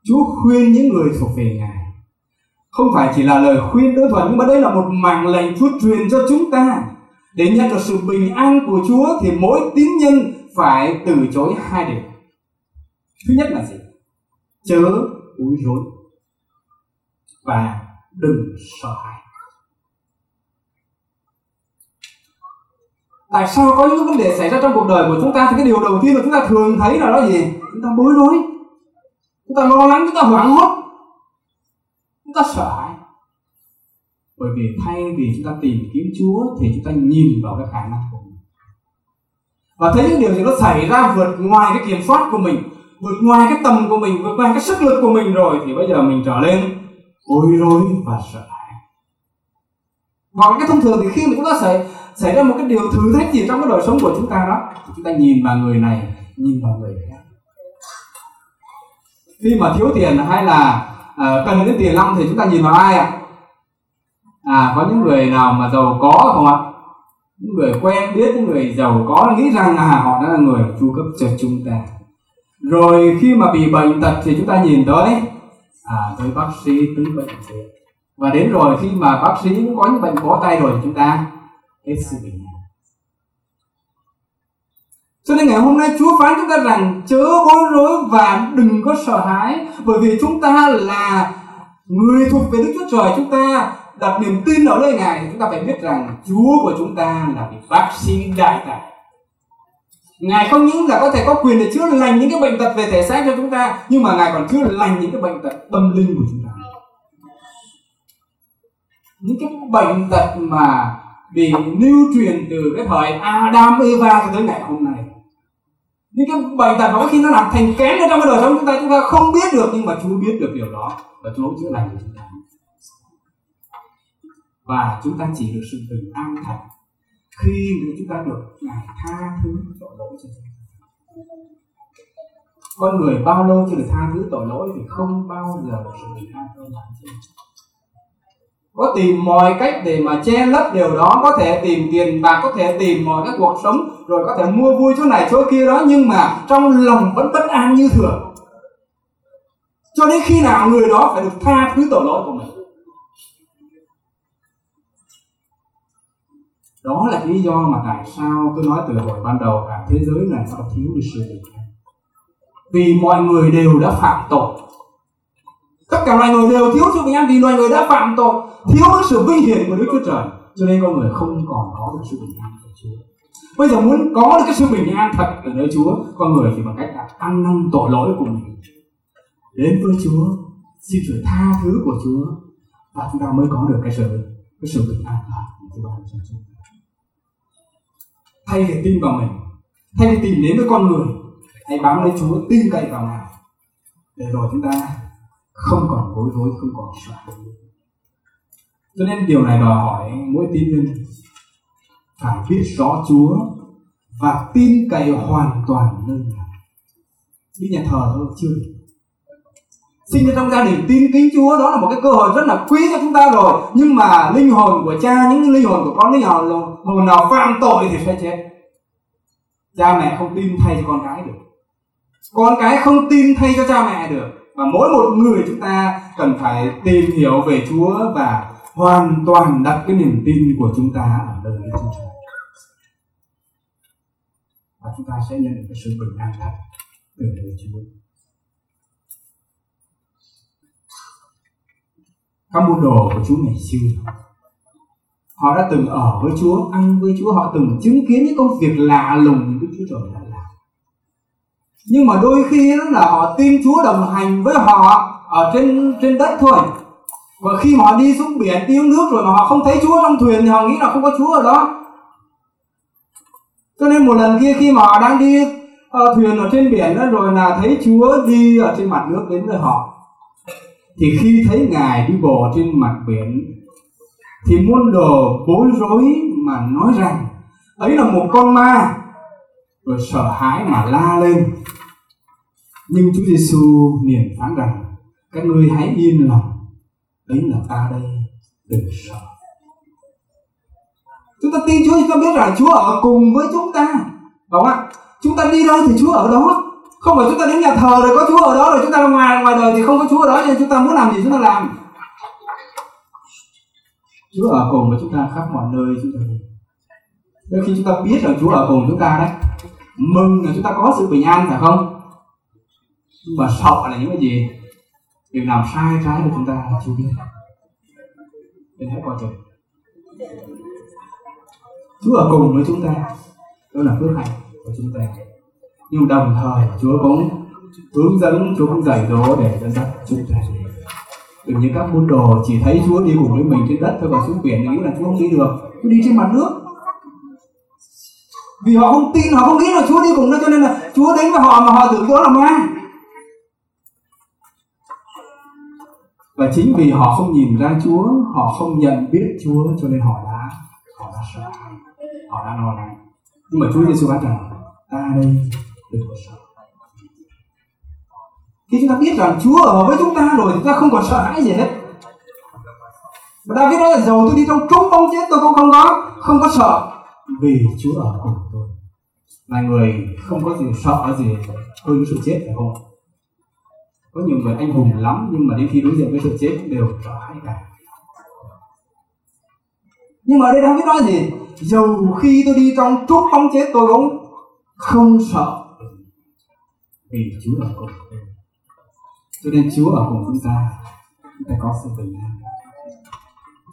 Chúa khuyên những người thuộc về Ngài. Không phải chỉ là lời khuyên đơn thuần, nhưng mà đây là một mạng lệnh Chúa truyền cho chúng ta. Để nhận được sự bình an của Chúa thì mỗi tín nhân phải từ chối hai điều. Thứ nhất là gì? Chớ bối rối. Và đừng sợ hãi. Tại sao có những vấn đề xảy ra trong cuộc đời của chúng ta thì cái điều đầu tiên mà chúng ta thường thấy là đó gì? Chúng ta bối rối. Chúng ta lo lắng, chúng ta hoảng hốt. Chúng ta sợ hãi. Bởi vì thay vì chúng ta tìm kiếm Chúa thì chúng ta nhìn vào cái khả năng của mình. Và thấy những điều gì nó xảy ra vượt ngoài cái kiểm soát của mình, vượt ngoài cái tầm của mình, vượt ngoài cái sức lực của mình rồi thì bây giờ mình trở lên bối rối và sợ hãi. Hoặc cái thông thường thì khi mà chúng ta xảy xảy ra một cái điều thử thách gì trong cái đời sống của chúng ta đó chúng ta nhìn vào người này nhìn vào người khác. Khi mà thiếu tiền hay là uh, cần đến tiền lắm thì chúng ta nhìn vào ai ạ? À có những người nào mà giàu có không ạ? Những người quen biết những người giàu có nghĩ rằng à họ đã là người chu cấp cho chúng ta. Rồi khi mà bị bệnh tật thì chúng ta nhìn tới à với bác sĩ tới bệnh viện và đến rồi, khi mà bác sĩ cũng có những bệnh bó tay rồi chúng ta hết sự bình an. Cho nên ngày hôm nay Chúa phán chúng ta rằng, chớ bối rối và đừng có sợ hãi, bởi vì chúng ta là người thuộc về Đức Chúa Trời. Chúng ta đặt niềm tin ở nơi Ngài thì chúng ta phải biết rằng Chúa của chúng ta là vị bác sĩ đại tài. Ngài không những là có thể có quyền để chữa lành những cái bệnh tật về thể xác cho chúng ta, nhưng mà Ngài còn chữa lành những cái bệnh tật tâm linh của chúng ta. Những cái bệnh tật mà bị lưu truyền từ cái thời Adam, Eva cho tới ngày hôm nay. Những cái bệnh tật có khi nó làm thành kén ở trong cái đời sống chúng ta chúng ta không biết được, nhưng mà Chúa biết được điều đó, và Chúa chữa lành cho chúng ta. Và chúng ta chỉ được sự bình an thật khi mà chúng ta được ngài tha thứ tội lỗi cho chúng ta con người bao lâu chưa được tha thứ tội lỗi thì không bao giờ được sự bình an hơn có tìm mọi cách để mà che lấp điều đó, có thể tìm tiền bạc, có thể tìm mọi cái cuộc sống, rồi có thể mua vui chỗ này, chỗ kia đó, nhưng mà trong lòng vẫn bất an như thường. Cho đến khi nào người đó phải được tha thứ tội lỗi của mình? Đó là lý do mà tại sao tôi nói từ hồi ban đầu là thế giới này sao thiếu đi sự bình an. Vì mọi người đều đã phạm tội. Tất cả loài người đều thiếu sự bình an vì loài người đã phạm tội. Thiếu cái sự vinh hiển của đức chúa trời. Cho nên con người không còn có được sự bình an của chúa. Bây giờ muốn có được cái sự bình an thật ở nơi chúa, con người chỉ bằng cách là ăn năn tội lỗi của mình. Đến với chúa, xin sự tha thứ của chúa, và chúng ta mới có được cái sự cái sự bình an thật của chúa ban cho chúng ta thay vì tin vào mình, thay vì tìm đến với con người, hãy bám lấy chúa, tin cậy vào ngài để rồi chúng ta không còn bối rối, không còn sợ cho nên điều này đòi hỏi mỗi tín nhân phải biết rõ Chúa và tin cậy hoàn toàn nơi Ngài. Đi nhà thờ thôi, chưa được. Sinh ra trong gia đình tin kính Chúa đó là một cái cơ hội rất là quý cho chúng ta rồi. Nhưng mà linh hồn của cha, những linh hồn của con, linh hồn hồn nào phạm tội thì sẽ chết. Cha mẹ không tin thay cho con cái được. Con cái không tin thay cho cha mẹ được. Và mỗi một người chúng ta cần phải tìm hiểu về Chúa và hoàn toàn đặt cái niềm tin của chúng ta ở nơi Đức Chúa Trời và chúng ta sẽ nhận được cái sự bình an thật từ nơi Chúa. Các môn đồ của Chúa ngày xưa. Họ đã từng ở với Chúa, ăn với Chúa, họ từng chứng kiến những công việc lạ lùng Đức Chúa Trời đã làm. Nhưng mà đôi khi đó là họ tin Chúa đồng hành với họ ở trên trên đất thôi. Và khi mà họ đi xuống biển tiêu nước rồi mà họ không thấy Chúa trong thuyền thì họ nghĩ là không có Chúa ở đó. Cho nên một lần kia khi mà họ đang đi uh, thuyền ở trên biển đó rồi là thấy Chúa đi ở trên mặt nước đến với họ thì khi thấy ngài đi bộ trên mặt biển, thì môn đồ bối rối mà nói rằng, ấy là một con ma. Rồi sợ hãi mà la lên. Nhưng Chúa Giêsu liền phán rằng, các ngươi hãy yên lòng. Ấy là ta đây, đừng sợ. Chúng ta tin Chúa chúng ta biết rằng Chúa ở cùng với chúng ta. Đúng không ạ? Chúng ta đi đâu thì Chúa ở đó không phải chúng ta đến nhà thờ rồi có Chúa ở đó rồi chúng ta ra ngoài ngoài đời thì không có Chúa ở đó nên chúng ta muốn làm gì chúng ta làm Chúa ở cùng với chúng ta khắp mọi nơi chúng ta đi đôi khi chúng ta biết rằng Chúa ở cùng chúng ta đấy mừng là chúng ta có sự bình an phải không nhưng mà sợ là những cái gì việc làm sai trái của chúng ta chưa biết nên hãy coi chừng Chúa ở cùng với chúng ta đó là phước hạnh của chúng ta nhưng đồng thời Chúa cũng hướng dẫn, Chúa cũng dạy dỗ để dẫn dắt chúng ta đừng như các môn đồ chỉ thấy Chúa đi cùng với mình trên đất thôi còn xuống biển thì nghĩ là Chúa không đi được. Chúa đi trên mặt nước. Vì họ không tin, họ không nghĩ là Chúa đi cùng nó cho nên là Chúa đến với họ mà họ tưởng Chúa là ma và chính vì họ không nhìn ra Chúa, họ không nhận biết Chúa cho nên họ đã họ đã sợ họ đã lo lắng. Nhưng mà Chúa Giêsu nói rằng, ta đây đừng có sợ khi chúng ta biết rằng Chúa ở với chúng ta rồi thì ta không còn sợ hãi gì hết. Và David nói là dầu tôi đi trong trốn bóng chết tôi cũng không có không có sợ. Vì Chúa ở cùng tôi. Là người không có gì sợ gì hơn sự chết phải không? Có nhiều người anh hùng lắm, nhưng mà đến khi đối diện với sự chết đều sợ hãi cả. Nhưng mà ở đây đang biết nói gì? Dầu khi tôi đi trong trúng bóng chết tôi cũng không sợ vì Chúa ở cùng cho nên Chúa ở cùng chúng ta chúng ta có sự bình an.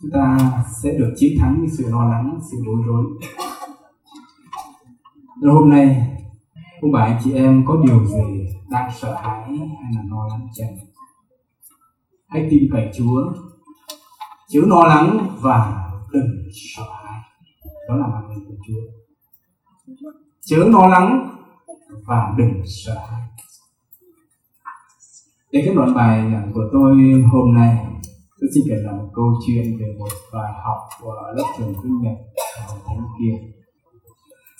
Chúng ta sẽ được chiến thắng những sự lo lắng, sự bối rối. Rồi hôm nay, ông bà anh chị em có điều gì đang sợ hãi hay là lo lắng chẳng hãy tin cậy Chúa. Chớ lo lắng và đừng sợ hãi. Đó là mạng lệnh của Chúa. Chớ lo lắng và đừng sợ hãi để kết luận bài giảng của tôi hôm nay, tôi xin kể là một câu chuyện về một bài học của lớp trường kinh nhật ở thánh kia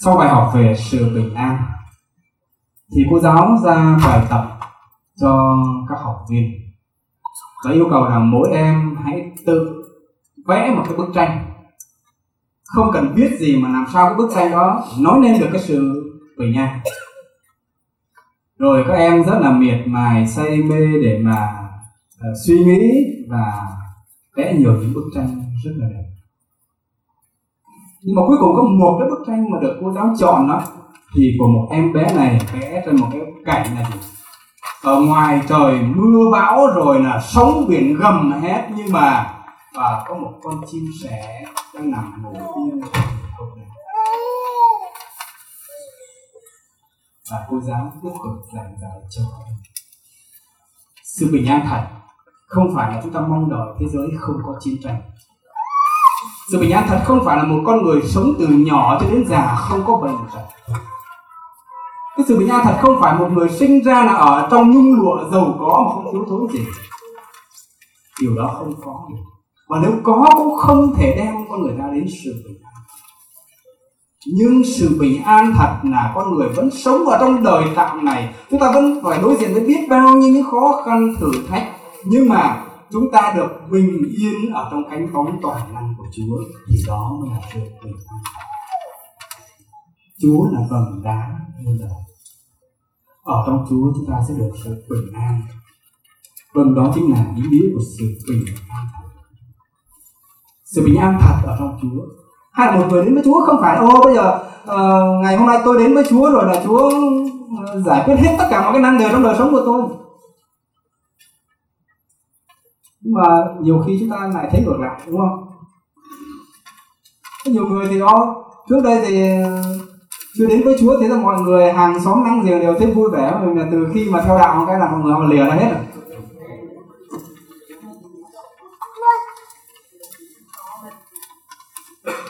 sau bài học về sự bình an, thì cô giáo ra bài tập cho các học viên. Và yêu cầu rằng mỗi em hãy tự vẽ một cái bức tranh. Không cần biết gì mà làm sao cái bức tranh đó nói lên được cái sự bình an rồi các em rất là miệt mài say mê để mà uh, suy nghĩ và vẽ nhiều những bức tranh rất là đẹp. Nhưng mà cuối cùng có một cái bức tranh mà được cô giáo chọn đó thì của một em bé này vẽ trên một cái cảnh này. Ở ngoài trời mưa bão rồi là sóng biển gầm hết nhưng mà và có một con chim sẻ đang nằm ngủ yên và cô giáo tiếp tục giảng giải cho sự bình an thật không phải là chúng ta mong đợi thế giới không có chiến tranh. Sự bình an thật không phải là một con người sống từ nhỏ cho đến già, không có bệnh tật. Cái sự bình an thật không phải một người sinh ra là ở trong nhung lụa giàu có mà không thiếu thốn gì. Điều đó không có được. Và nếu có cũng không thể đem con người ta đến sự bình an nhưng sự bình an thật là con người vẫn sống ở trong đời tạm này. Chúng ta vẫn phải đối diện với biết bao nhiêu những khó khăn, thử thách. Nhưng mà chúng ta được bình yên ở trong cánh bóng toàn năng của Chúa, thì đó mới là sự bình an. Chúa là vầng đá muôn đời. Ở trong Chúa chúng ta sẽ được sự bình an. Vâng đó chính là ý nghĩa của sự bình an thật. Sự bình an thật ở trong Chúa hay là một người đến với Chúa? Không phải. Ô bây giờ uh, ngày hôm nay tôi đến với Chúa rồi là Chúa uh, giải quyết hết tất cả mọi cái năng đề trong đời sống của tôi. Nhưng mà nhiều khi chúng ta lại thấy ngược lại đúng không? Nhiều người thì ô trước đây thì ờ, chưa đến với Chúa thế là mọi người hàng xóm năng giềng đều thấy vui vẻ. Mình là từ khi mà theo đạo cái là mọi người họ lìa ra hết rồi.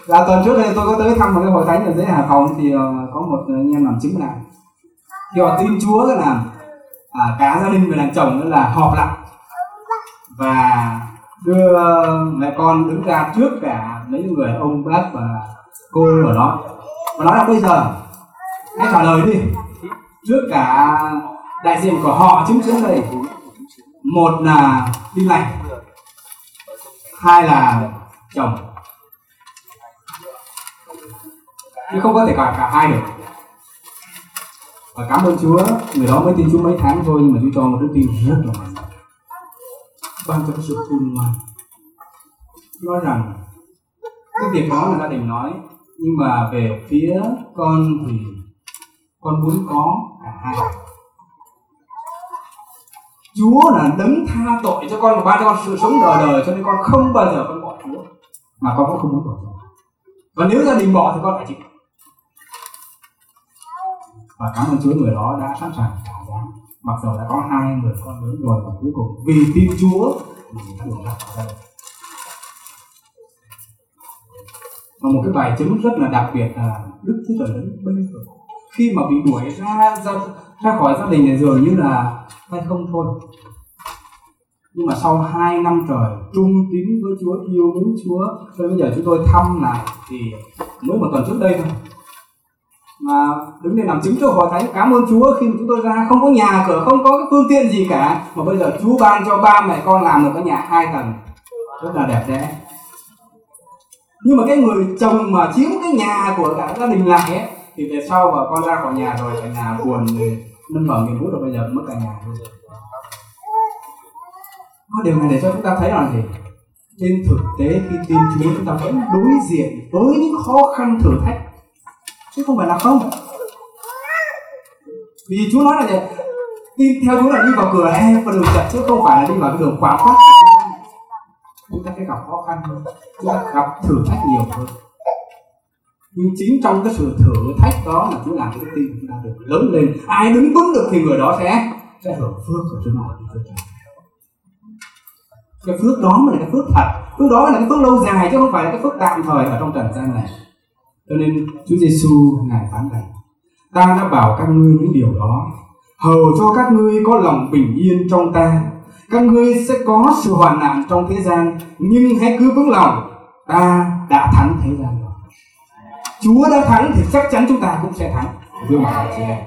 Là tuần trước đây tôi có tới thăm một cái hội thánh ở dưới Hải Phòng thì uh, có một ờ, anh em làm chứng là khi họ tin Chúa là à, cả gia đình người đàn chồng là họp lại và đưa mẹ con đứng ra trước cả mấy người ông bác và cô ở đó. Và nói là bây giờ hãy trả lời đi. Trước cả đại diện của họ chứng chứng đây một là tin lành hai là chồng. Nhưng không có thể cả cả hai được. Và cảm ơn Chúa, người đó mới tin Chúa mấy tháng thôi, nhưng mà Chúa cho một đức tin rất là mạnh ban cho sự khôn ngoan. Nói rằng, cái việc đó là gia đình nói, nhưng mà về phía con thì con muốn có cả hai. Chúa là đấng tha tội cho con và ban cho con sự sống đời đời, cho nên con không bao giờ con bỏ Chúa, mà con cũng không muốn bỏ Chúa. Và nếu gia đình bỏ thì con phải chịu và cảm ơn Chúa, người đó đã sẵn sàng trả giá. Mặc dù đã có hai người con lớn rồi, và cuối cùng vì tin Chúa thì đã được ra khỏi đây. Và một cái bài chứng rất là đặc biệt là Đức Chúa Trời lớn bây giờ khi mà bị đuổi ra ra ra khỏi gia đình thì dường như là hay không thôi. Nhưng mà sau hai năm trời trung tín với Chúa, yêu mến Chúa, cho bây giờ chúng tôi thăm lại thì mới một tuần trước đây thôi mà đứng đây làm chứng cho hòa thánh. Cảm ơn Chúa khi mà chúng tôi ra. Không có nhà cửa, không có cái phương tiện gì cả. Mà bây giờ Chúa ban cho ba mẹ con làm được cái nhà hai tầng. Rất là đẹp đẽ. Nhưng mà cái người chồng mà chiếm cái nhà của cả gia đình lại ấy, thì về sau mà con ra khỏi nhà rồi, cả nhà buồn nâng mở miệng bút rồi bây giờ mất cả nhà. Rồi điều này để cho chúng ta thấy là gì? Trên thực tế khi tin Chúa, chúng ta vẫn đối diện với những khó khăn thử thách chứ không phải là không. Vì Chúa nói là gì? Đi theo Chúa là đi vào cửa hẹp và đường chặt chứ không phải là đi vào cái đường quá quát. Chúng ta sẽ gặp khó khăn hơn, chúng ta gặp thử thách nhiều hơn. Nhưng chính trong cái sự thử thách đó là chúng làm cái tin chúng ta được lớn lên. Ai đứng vững được thì người đó sẽ sẽ hưởng phước của Chúa ta cái phước đó mới là cái phước thật. Phước đó là cái phước lâu dài, chứ không phải là cái phước tạm thời ở trong trần gian này cho nên Chúa Giêsu ngài phán rằng, ta đã bảo các ngươi những điều đó. Hầu cho các ngươi có lòng bình yên trong ta. Các ngươi sẽ có sự hoàn nạn trong thế gian, nhưng hãy cứ vững lòng. Ta đã thắng thế gian rồi. Chúa đã thắng thì chắc chắn chúng ta cũng sẽ thắng. Thưa mọi chị em.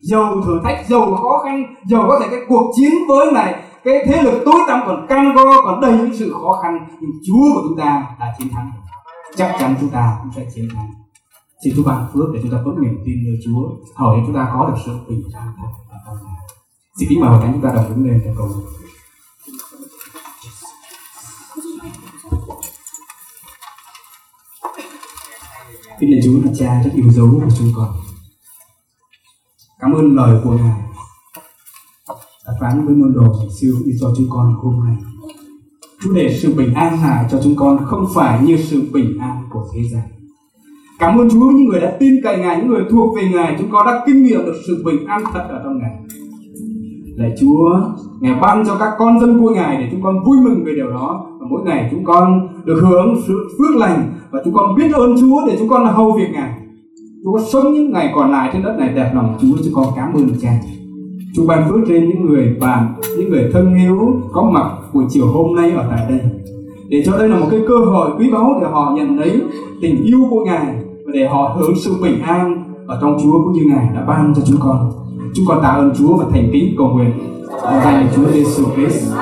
Dầu thử thách dầu khó khăn dầu có thể cái cuộc chiến với này cái thế lực tối tăm còn cam go, còn đầy những sự khó khăn, nhưng Chúa của chúng ta đã chiến thắng chắc chắn chúng ta cũng sẽ chiến thắng xin Chúa ban phước để chúng ta vững niềm tin nơi Chúa hầu cho chúng ta có được sự bình an thật ở trong xin kính mời thánh chúng ta đồng đứng lên để cầu nguyện Kính lạy Chúa là Cha rất yêu dấu của chúng con. Cảm ơn lời của Ngài đã phán với môn đồ ngày siêu đi cho chúng con hôm nay. Chúa để sự bình an này cho chúng con không phải như sự bình an của thế gian. Cảm ơn Chúa những người đã tin cậy Ngài, những người thuộc về Ngài, chúng con đã kinh nghiệm được sự bình an thật ở trong Ngài. Lạy Chúa, Ngài ban cho các con dân của Ngài để chúng con vui mừng về điều đó. Và mỗi ngày chúng con được hưởng sự phước lành và chúng con biết ơn Chúa để chúng con hầu việc Ngài. Chúng con sống những ngày còn lại trên đất này đẹp lòng Chúa, chúng con cảm ơn Cha. Chúa ban phước trên những người bạn, những người thân yêu có mặt buổi chiều hôm nay ở tại đây. Để cho đây là một cái cơ hội quý báu để họ nhận lấy tình yêu của Ngài và để họ hưởng sự bình an ở trong Chúa cũng như Ngài đã ban cho chúng con. Chúng con tạ ơn Chúa và thành kính cầu nguyện. Dành Chúa Giêsu Christ.